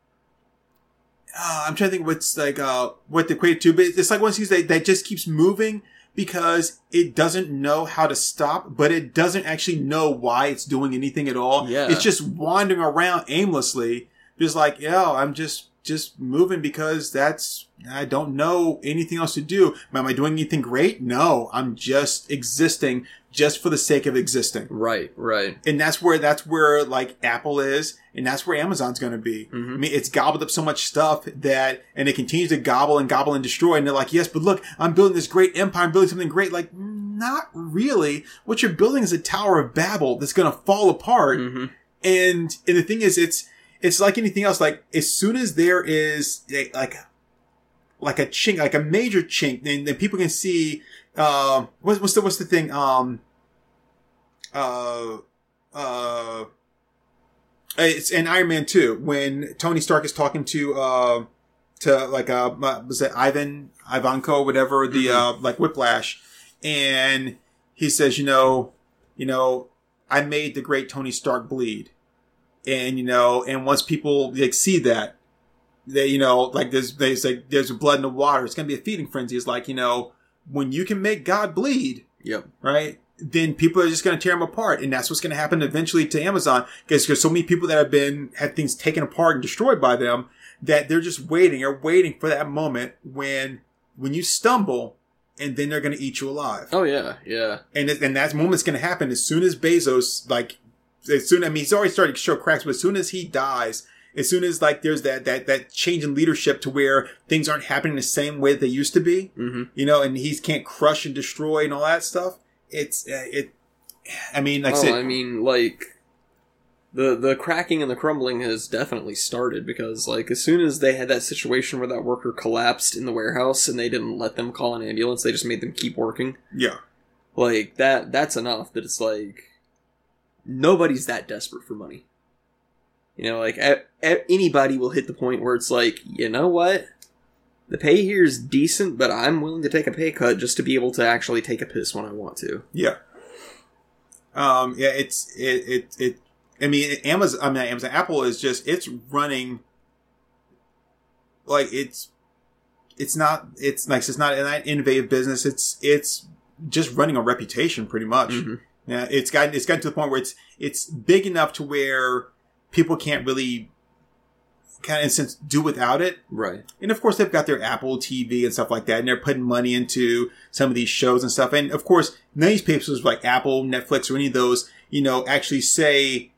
uh, I'm trying to think what's like uh what the equate to, but it's like one of these that, that just keeps moving because it doesn't know how to stop, but it doesn't actually know why it's doing anything at all. Yeah. It's just wandering around aimlessly, just like, yo, I'm just just moving because that's I don't know anything else to do. Am I doing anything great? No, I'm just existing just for the sake of existing. Right, right. And that's where that's where like Apple is, and that's where Amazon's going to be. Mhm. I mean, it's gobbled up so much stuff that, and it continues to gobble and gobble and destroy. And they're like, yes, but look, I'm building this great empire. I'm building something great. Like, not really. What you're building is a Tower of Babel that's going to fall apart. hmm And and the thing is, it's it's like anything else. Like as soon as there is a, like like a chink, like a major chink, then, then people can see. Um, what's what's the what's the thing? Um, uh, uh, it's in Iron Man two when Tony Stark is talking to uh to like uh was it Ivan Ivanko whatever the Mhm. uh like Whiplash, and he says, you know, you know, I made the great Tony Stark bleed. And, you know, and once people like see that, they, you know, like there's, there's like, there's blood in the water. It's going to be a feeding frenzy. It's like, you know, when you can make God bleed, Yep. right? Then people are just going to tear him apart. And that's what's going to happen eventually to Amazon because there's so many people that have been, had things taken apart and destroyed by them that they're just waiting or waiting for that moment when, when you stumble, and then they're going to eat you alive. Oh yeah, yeah. And it, and that moment's going to happen as soon as Bezos like as soon I mean he's already starting to show cracks, but as soon as he dies, as soon as like there's that that that change in leadership to where things aren't happening the same way they used to be, Mm-hmm. you know, and he can't crush and destroy and all that stuff. It's uh, it. I mean, like I oh, said, I mean, like the the cracking and the crumbling has definitely started because, like, as soon as they had that situation where that worker collapsed in the warehouse and they didn't let them call an ambulance, they just made them keep working. yeah, Like that. That's enough. That it's like nobody's that desperate for money. You know, like a, a- anybody will hit the point where it's like, you know what, the pay here is decent, but I'm willing to take a pay cut just to be able to actually take a piss when I want to. yeah. Um, yeah, it's it it it. I mean, Amazon. I mean, Amazon. Apple is just it's running. Like it's, it's not. It's like it's not an innovative business. It's it's just running a reputation, pretty much. Mhm. Yeah, it's gotten it's gotten to the point where it's it's big enough to where people can't really kind of in a sense do without it. Right. And of course, they've got their Apple TV and stuff like that, and they're putting money into some of these shows and stuff. And of course, none of these papers like Apple, Netflix, or any of those, you know, actually say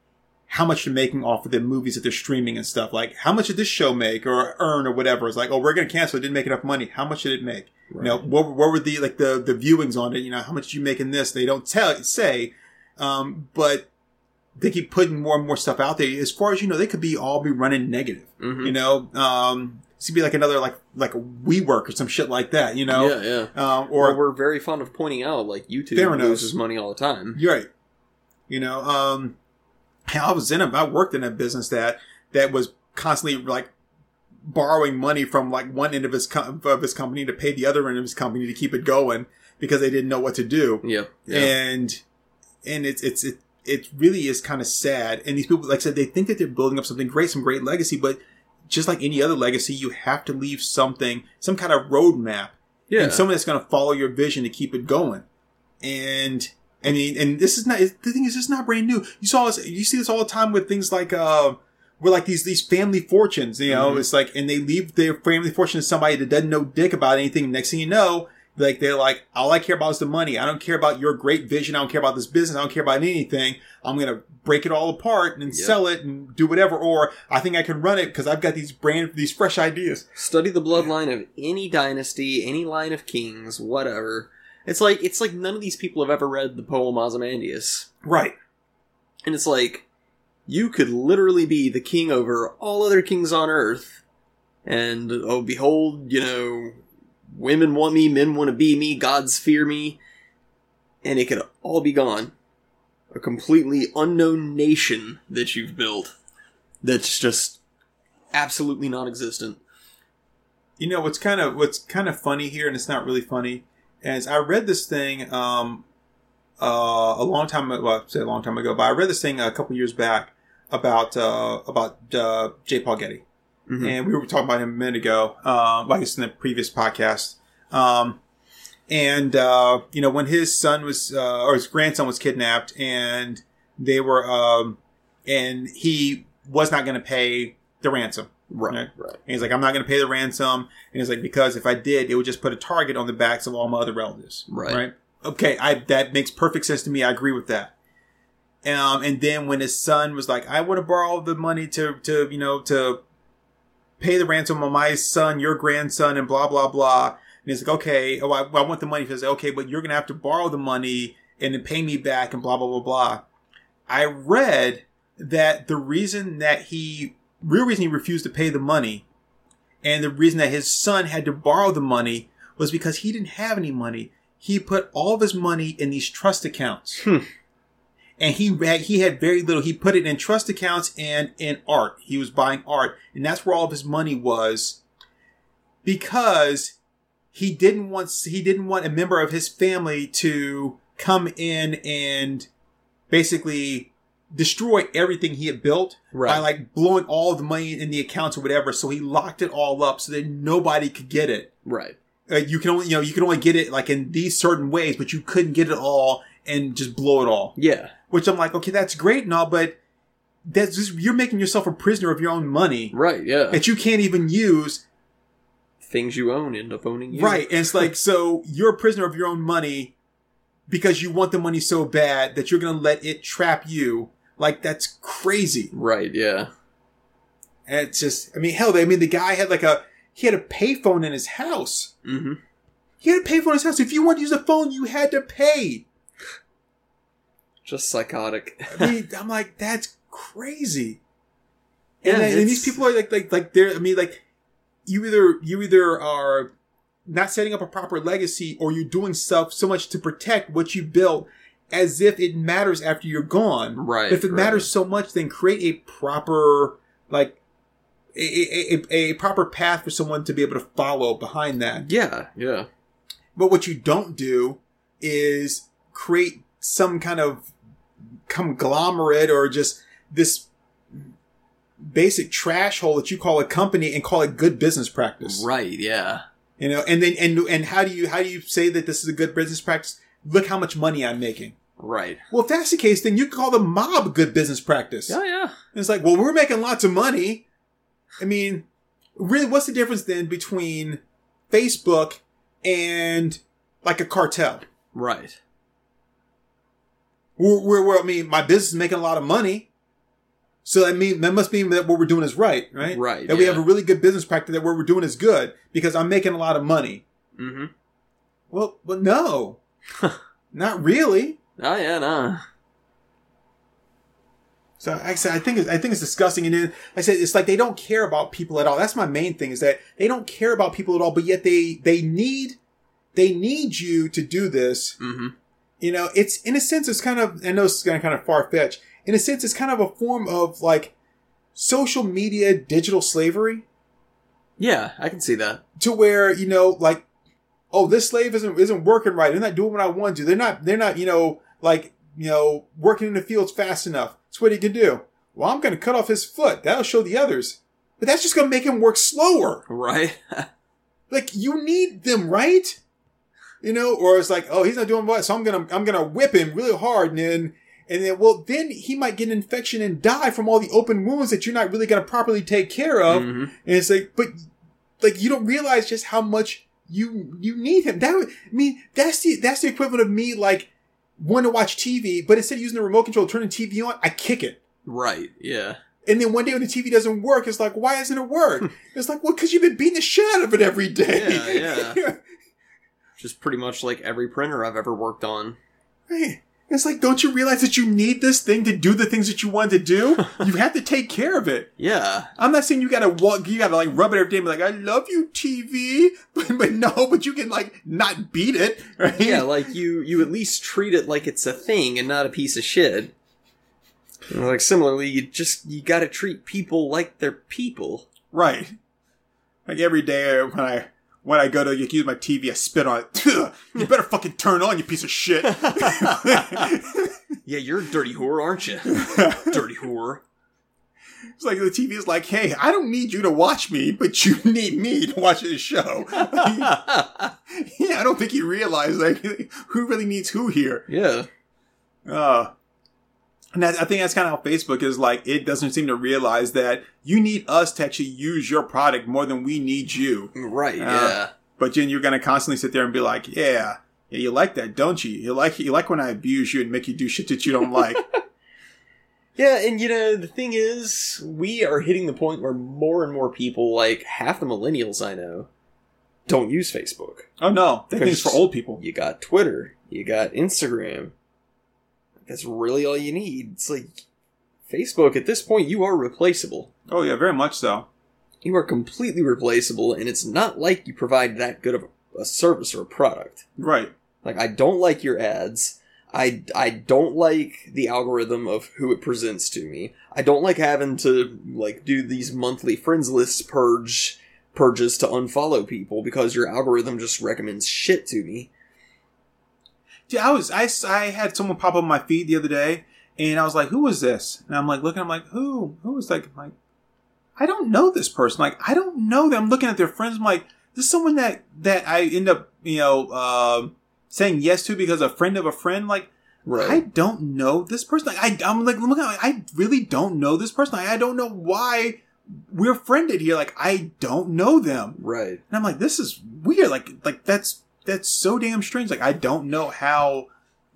how much they're making off of the movies that they're streaming and stuff. Like, how much did this show make or earn or whatever? It's like, oh, we're going to cancel. It didn't make enough money. How much did it make? Right. You know, what, what were the like the the viewings on it? You know, how much did you make in this? They don't tell say, um, but they keep putting more and more stuff out there. As far as you know, they could be all be running negative. Mhm. You know, um, this could be like another like like a WeWork or some shit like that. You know, yeah, yeah. um, Or or we're very fond of pointing out, like YouTube Theranos. loses money all the time. You're right. You know, um, I was in a, I worked in a business that, that was constantly like borrowing money from like one end of his, com- of his company to pay the other end of his company to keep it going because they didn't know what to do. Yep. Yeah. And, and it's, it's, it, it really is kind of sad. And these people, like I said, they think that they're building up something great, some great legacy, but just like any other legacy, you have to leave something, some kind of roadmap yeah. and someone that's going to follow your vision to keep it going. And I mean, and this is not the thing is, it's not brand new. You saw this, you see this all the time with things like, uh, where like these these family fortunes, you know, Mhm. it's like, and they leave their family fortune to somebody that doesn't know dick about anything. Next thing you know, like they're like, all I care about is the money. I don't care about your great vision. I don't care about this business. I don't care about anything. I'm gonna break it all apart and Yeah. sell it and do whatever. Or I think I can run it because I've got these brand these fresh ideas. Study the bloodline of any dynasty, any line of kings, whatever. It's like it's like none of these people have ever read the poem Ozymandias. Right. And it's like you could literally be the king over all other kings on earth. And oh behold, you know, women want me, men want to be me, gods fear me, and it could all be gone. A completely unknown nation that you've built that's just absolutely non-existent. You know what's kind of what's kind of funny here, and it's not really funny, is I read this thing um, uh, a long time ago. Well, I say a long time ago, but I read this thing a couple years back about uh, about uh, J. Paul Getty, Mhm. and we were talking about him a minute ago. Uh, well, I guess in the previous podcast. Um, and uh, you know when his son was uh, or his grandson was kidnapped, and they were um, and he was not going to pay the ransom. Right, Right. right. And he's like, I'm not going to pay the ransom. And he's like, because if I did, it would just put a target on the backs of all my other relatives. Right. Okay. I, that makes perfect sense to me. I agree with that. Um, and then when his son was like, I want to borrow the money to, to, you know, to pay the ransom on my son, your grandson, and blah, blah, blah. And he's like, okay, oh, I, I want the money. He's like, okay, but you're going to have to borrow the money and then pay me back and blah, blah, blah, blah. I read that the reason that he, real reason he refused to pay the money and the reason that his son had to borrow the money was because he didn't have any money. He put all of his money in these trust accounts. Hmm. And he had, he had very little. He put it in trust accounts and in art. He was buying art. And that's where all of his money was because he didn't want, he didn't want a member of his family to come in and basically destroy everything he had built by like blowing all the money in the accounts or whatever. So he locked it all up so that nobody could get it. Right. Uh, you can only, you know, you can only get it like in these certain ways, but you couldn't get it all and just blow it all. Yeah. Which I'm like, okay, that's great and all, but that's just, you're making yourself a prisoner of your own money Right. Yeah. that you can't even use things you own end up owning you. Right. And it's like, so you're a prisoner of your own money because you want the money so bad that you're going to let it trap you. Like, that's crazy. Right. Yeah. And it's just, I mean, hell, I mean, the guy had like a, he had a payphone in his house. Mm-hmm. He had a payphone in his house. If you wanted to use a phone, you had to pay. Just psychotic. I mean, I'm like, that's crazy. Yeah, and, and these people are like, like, like they're. I mean, like, you either you either are not setting up a proper legacy, or you're doing stuff so much to protect what you built, as if it matters after you're gone. Right. if it right. matters so much, then create a proper like a, a, a proper path for someone to be able to follow behind that. Yeah. Yeah. But what you don't do is create some kind of conglomerate or just this basic trash hole that you call a company and call it good business practice. Right. Yeah. You know, and then and and how do you how do you say that this is a good business practice? Look how much money I'm making. Right. Well, if that's the case, then you call the mob good business practice. Yeah. Yeah. And it's like, well, we're making lots of money. I mean, really, what's the difference then between Facebook and like a cartel? Right. Where I mean, my business is making a lot of money. So that mean that must mean that what we're doing is right, right? Right, That we have a really good business practice. That what we're doing is good because I'm making a lot of money. Mm-hmm. Well, but no, not really. Oh yeah. Nah. So I said, I think it's, I think it's disgusting. And then I said it's like they don't care about people at all. That's my main thing is that they don't care about people at all. But yet they they need they need you to do this. Mm-hmm. You know, it's in a sense it's kind of I know it's kind of kind of far fetched. In a sense, it's kind of a form of like social media digital slavery Yeah, I can see that. to where you know like oh this slave isn't isn't working right. They're not doing what I want to. They're not they're not you know like you know working in the fields fast enough. That's what he can do. Well, I'm going to cut off his foot. That'll show the others. But that's just going to make him work slower. Right. Like you need them, right? You know, or it's like, oh, he's not doing what, so I'm gonna I'm gonna whip him really hard, and then and then well, then he might get an infection and die from all the open wounds that you're not really gonna properly take care of. Mhm. And it's like, but like you don't realize just how much you you need him. That would, I mean, that's the that's the equivalent of me like wanting to watch TV, but instead of using the remote control, turning TV on, I kick it. Right. Yeah. And then one day when the TV doesn't work, it's like, why doesn't it work? it's like, well, because you've been beating the shit out of it every day. Yeah, yeah. Just pretty much like every printer I've ever worked on. Right. It's like, don't you realize that you need this thing to do the things that you want to do? you have to take care of it. Yeah. I'm not saying you gotta walk, you gotta like rub it every day and be like, I love you, TV. But, but no, but you can like not beat it, right? Yeah, like you you at least treat it like it's a thing and not a piece of shit. Like similarly, you just you got to treat people like they're people. Right. Like every day when I, when I go to use my TV, I spit on it. you better fucking turn on, you piece of shit. Yeah, you're a dirty whore, aren't you? dirty whore. It's like the TV is like, hey, I don't need you to watch me, but you need me to watch this show. yeah, I don't think you realize like who really needs who here. yeah. Uh, and that, I think that's kind of how Facebook is like. It doesn't seem to realize that you need us to actually use your product more than we need you. Right. Uh, yeah. But then you're gonna constantly sit there and be like, yeah, yeah, you like that, don't you? You like you like when I abuse you and make you do shit that you don't like. Yeah, and you know, the thing is, we are hitting the point where more and more people, like half the millennials I know, don't use Facebook. oh no, that thing's for old people. You got Twitter, you got Instagram. That's really all you need. It's like Facebook, at this point, you are replaceable. Oh yeah, very much so. You are completely replaceable, and it's not like you provide that good of a, service or a product. Right. Like, I don't like your ads. I, I don't like the algorithm of who it presents to me. I don't like having to, like, do these monthly friends lists purge, purges to unfollow people because your algorithm just recommends shit to me. Yeah, I was I, I had someone pop up on my feed the other day, and I was like, "Who was this?" And I'm like looking, I'm like, "Who? Who was like?" I'm like, I don't know this person. Like, I don't know them. I'm looking at their friends. I'm like, this is someone that that I end up, you know, uh, saying yes to because a friend of a friend. Like, Right. I don't know this person. Like, I I'm like looking, at, I really don't know this person. Like, I don't know why we're friended here. Like I don't know them. Right. And I'm like, this is weird. Like, like that's that's so damn strange. Like, I don't know how,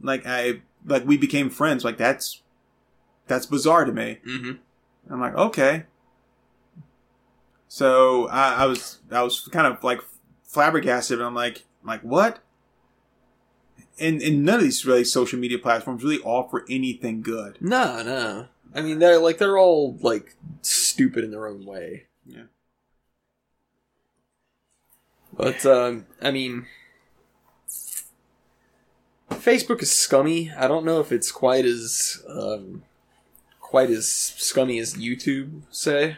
like, I like we became friends. Like, that's that's bizarre to me. Mm-hmm. I'm like, okay. So I, I was I was kind of like flabbergasted. And I'm like, like what? And and none of these really social media platforms really offer anything good. No, no. I mean, they're like they're all like stupid in their own way. Yeah. But um, I mean, Facebook is scummy. I don't know if it's quite as um, quite as scummy as YouTube say.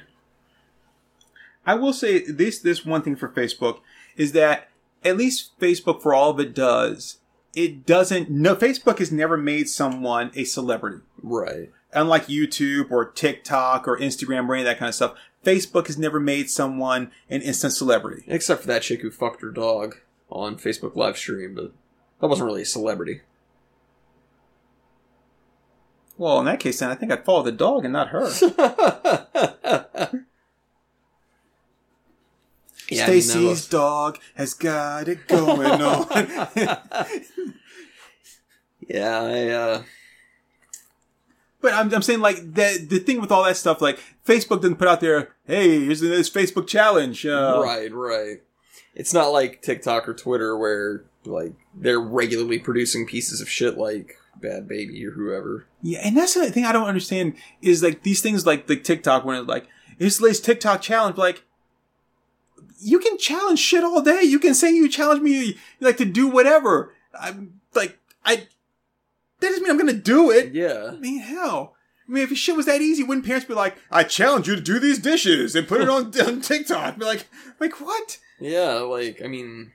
I will say this this one thing for Facebook is that at least Facebook for all of it does, it doesn't no Facebook has never made someone a celebrity. Right. Unlike YouTube or TikTok or Instagram or any of that kind of stuff, Facebook has never made someone an instant celebrity. Except for that chick who fucked her dog on Facebook live stream, but that wasn't really a celebrity. Well, in that case, then I think I'd follow the dog and not her. Yeah, I mean, that Stacy's dog has got it going on. yeah, I, uh, But I'm, I'm saying like the the thing with all that stuff, like Facebook didn't put out there, hey, here's this Facebook challenge. Uh, right, right. It's not like TikTok or Twitter where like they're regularly producing pieces of shit like Bhad Bhabie or whoever. Yeah, and that's the thing I don't understand is like these things like the TikTok when it's like the latest TikTok challenge, like you can challenge shit all day. You can say you challenge me like to do whatever. I'm like I that doesn't mean I'm gonna do it. Yeah. I mean, hell. I mean, if shit was that easy, wouldn't parents be like, "I challenge you to do these dishes and put it on, on TikTok"? Be like, like what? Yeah, like I mean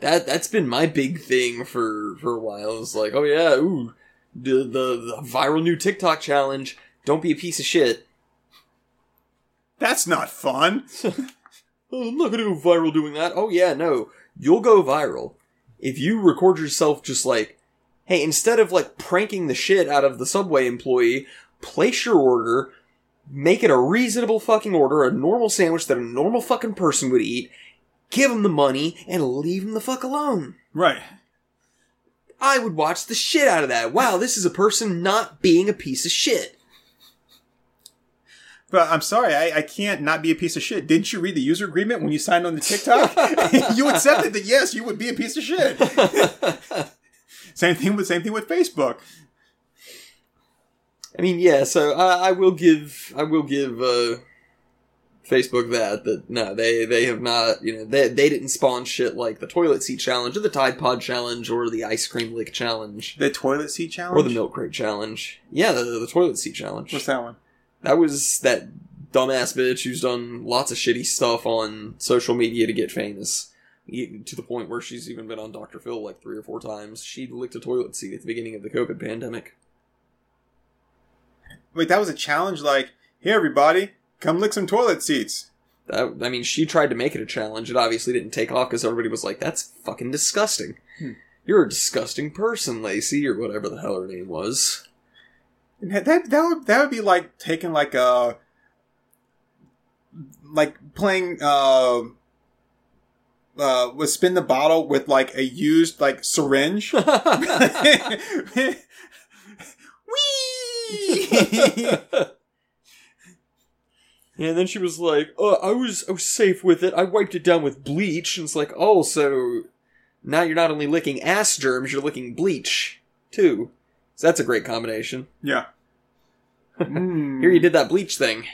that that's been my big thing for for a while. It's like, oh yeah, ooh, the, the the viral new TikTok challenge. Don't be a piece of shit. That's not fun. Oh, I'm not gonna go viral doing that. Oh yeah, no. You'll go viral. If you record yourself just like, hey, instead of like pranking the shit out of the subway employee, place your order, make it a reasonable fucking order, a normal sandwich that a normal fucking person would eat, give them the money, and leave them the fuck alone. Right. I would watch the shit out of that. Wow, this is a person not being a piece of shit. But I'm sorry, I, I can't not be a piece of shit. Didn't you read the user agreement when you signed on the TikTok? you accepted that yes, you would be a piece of shit. same thing with same thing with Facebook. I mean, yeah. So I, I will give I will give uh, Facebook that that no, they they have not. You know, they they didn't spawn shit like the toilet seat challenge or the Tide Pod challenge or the ice cream lick challenge The toilet seat challenge or the milk crate challenge. Yeah, the, the toilet seat challenge. What's that one? That was that dumbass bitch who's done lots of shitty stuff on social media to get famous. To the point where she's even been on Dr. Phil like three or four times. She licked a toilet seat at the beginning of the COVID pandemic. Wait, that was a challenge. Like, here, everybody, come lick some toilet seats. That, I mean, she tried to make it a challenge. It obviously didn't take off because everybody was like, "That's fucking disgusting. Hmm. You're a disgusting person, Lacey, or whatever the hell her name was." And that that would that would be like taking like a like playing uh uh with spin the bottle with like a used like syringe. Whee! Yeah, and then she was like, "Oh, I was I was safe with it. I wiped it down with bleach." And it's like, "Oh, so now you're not only licking ass germs, you're licking bleach too." So that's a great combination. yeah. Mm. Here you did that bleach thing.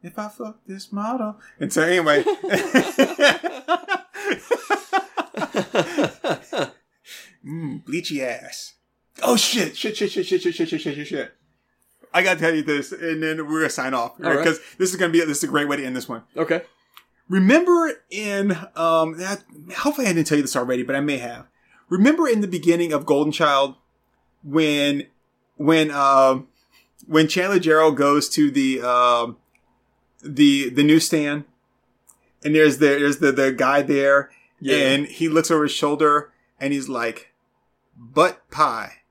If I fuck this model. And so anyway. mm, bleachy ass. Oh shit, shit, shit, shit, shit, shit, shit, shit, shit, shit, I gotta tell you this, and then we're gonna sign off. All right. Because this is gonna be this is a great way to end this one. okay. Remember in um that hopefully I didn't tell you this already, but I may have. Remember in the beginning of Golden Child when when um when Chandler Jarrell goes to the um the the newsstand and there's the there's the, the guy there Yeah. and he looks over his shoulder and he's like butt pie.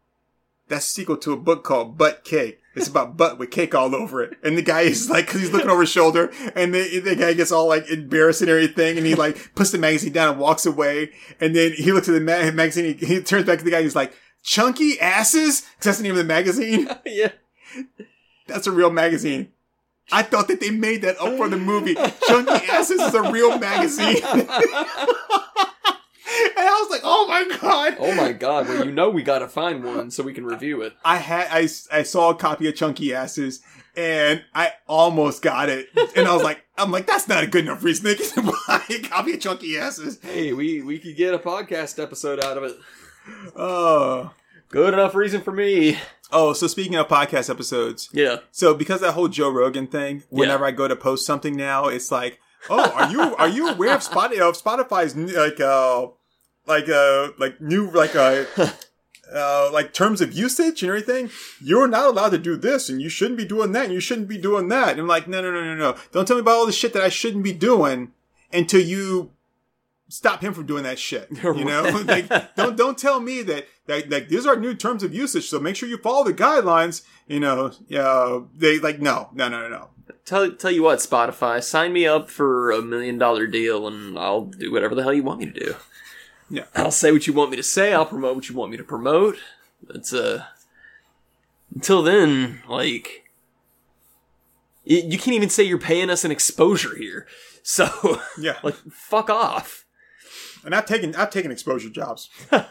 that's a sequel to a book called Butt Cake. It's about butt with cake all over it. And the guy is like, cause he's looking over his shoulder and the, the guy gets all like embarrassed and everything. And he like puts the magazine down and walks away. And then he looks at the ma- magazine. He, he turns back to the guy. He's like, chunky asses? Cause that's the name of the magazine. yeah. That's a real magazine. I thought that they made that up for the movie. Chunky Asses is a real magazine. and I was like, oh my god. Oh my god! Well, you know we gotta find one so we can review it. I had I, I saw a copy of Chunky Asses and I almost got it. And I was like, I'm like, that's not a good enough reason to buy a copy of Chunky Asses. Hey, we we could get a podcast episode out of it. Oh. Good enough reason for me. Oh, so speaking of podcast episodes, Yeah. so because that whole Joe Rogan thing, whenever I go to post something now, it's like, oh, are you are you aware of Spotify of Spotify's like uh like uh like new like uh uh like terms of usage and everything? You're not allowed to do this, and you shouldn't be doing that, and you shouldn't be doing that. And I'm like, no, no, no, no, no. Don't tell me about all the shit that I shouldn't be doing until you stop him from doing that shit. You know, like don't don't tell me that that like these are new terms of usage. So make sure you follow the guidelines. You know, yeah, they like no, no, no, no, no. Tell tell you what, Spotify, sign me up for a million dollar deal, and I'll do whatever the hell you want me to do. Yeah. I'll say what you want me to say. I'll promote what you want me to promote. It's uh. Until then, like, you can't even say you're paying us an exposure here. So, Yeah, like, fuck off. and I've taken I've taken exposure jobs. They're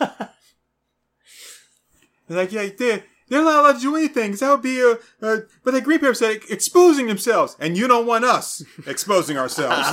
like, yeah, they're, they're not allowed to do anything. 'cause that would be a, a but the green paper said exposing themselves, and you don't want us exposing ourselves.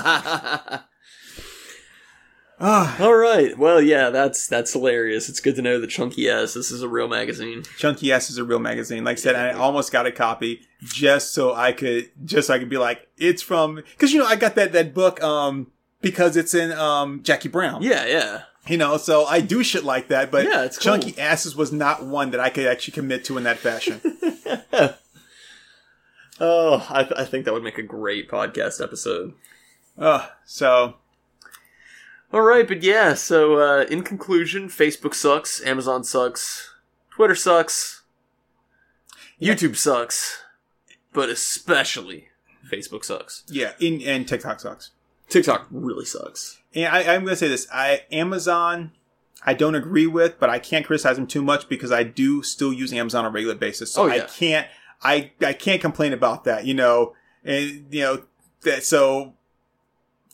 Ah, All right. Well, yeah, that's that's hilarious. It's good to know that Chunky Asses. This is a real magazine. Chunky Asses is a real magazine. Like I said, I almost got a copy just so I could, just so I could be like, it's from, cause you know, I got that, that book, um, because it's in, um, Jackie Brown. Yeah, yeah. You know, so I do shit like that, but Yeah, it's cool. Chunky Asses was not one that I could actually commit to in that fashion. Oh, I, th- I think that would make a great podcast episode. uh, so, All right, but yeah. So uh, in conclusion, Facebook sucks, Amazon sucks, Twitter sucks, YouTube sucks, but especially Facebook sucks. yeah, in, and TikTok sucks. TikTok really sucks. And I, I'm going to say this. I, Amazon, I don't agree with, but I can't criticize them too much because I do still use Amazon on a regular basis. So Oh, I can't, I, I can't complain about that, you know, and, you know, that, so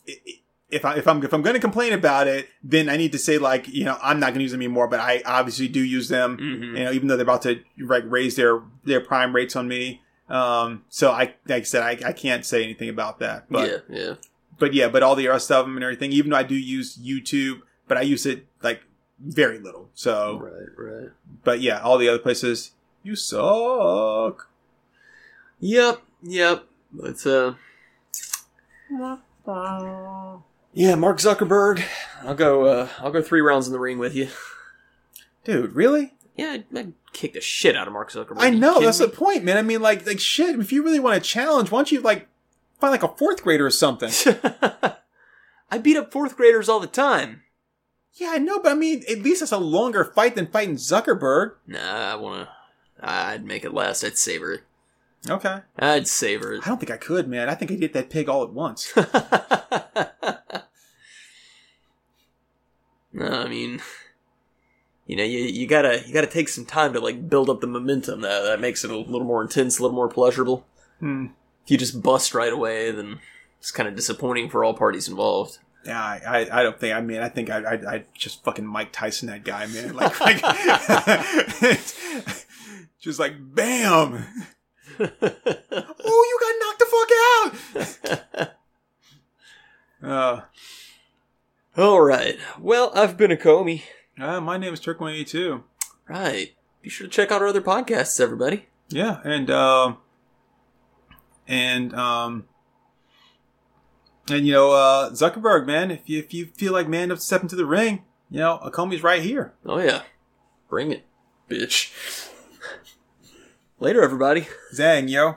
i- i- if I, if I'm, if I'm going to complain about it, then I need to say like, you know, I'm not going to use them anymore, but I obviously do use them, Mhm. you know, even though they're about to like raise their, their prime rates on me. Um, so I, like I said, I, I can't say anything about that, but yeah, yeah. but yeah, but all the rest of them and everything, even though I do use YouTube, but I use it like very little. So, Right, right. but yeah, all the other places, you suck. Yep, yep. It's uh. Yeah, Mark Zuckerberg. I'll go. Uh, I'll go three rounds in the ring with you. Dude, really? Yeah, I'd, I'd kick the shit out of Mark Zuckerberg. I know, that's me? the point, man. I mean, like, like shit, if you really want to challenge, why don't you like find like a fourth grader or something? I beat up fourth graders all the time. yeah, I know, but I mean, at least it's a longer fight than fighting Zuckerberg. Nah, I wanna. I'd make it last. I'd savor it. Okay. I'd savor it. I don't think I could, man. I think I'd hit that pig all at once. I mean, you know, you you gotta you gotta take some time to like build up the momentum. That that makes it a little more intense, a little more pleasurable. hmm. If you just bust right away, then it's kind of disappointing for all parties involved. Yeah, I, I, I don't think. I mean, I think I, I, I just fucking Mike Tyson that guy, man. Like, like just like bam. Oh, you got knocked the fuck out. Uh, all right. Well, I've been a Comey. uh, my name is Turk One Eighty Two. Right. Be sure to check out our other podcasts, everybody. Yeah, and um, and um, and you know, uh, Zuckerberg, man. If you if you feel like man enough to step into the ring, you know, a Comey's right here. Oh yeah, bring it, bitch. Later, everybody. Zang, yo.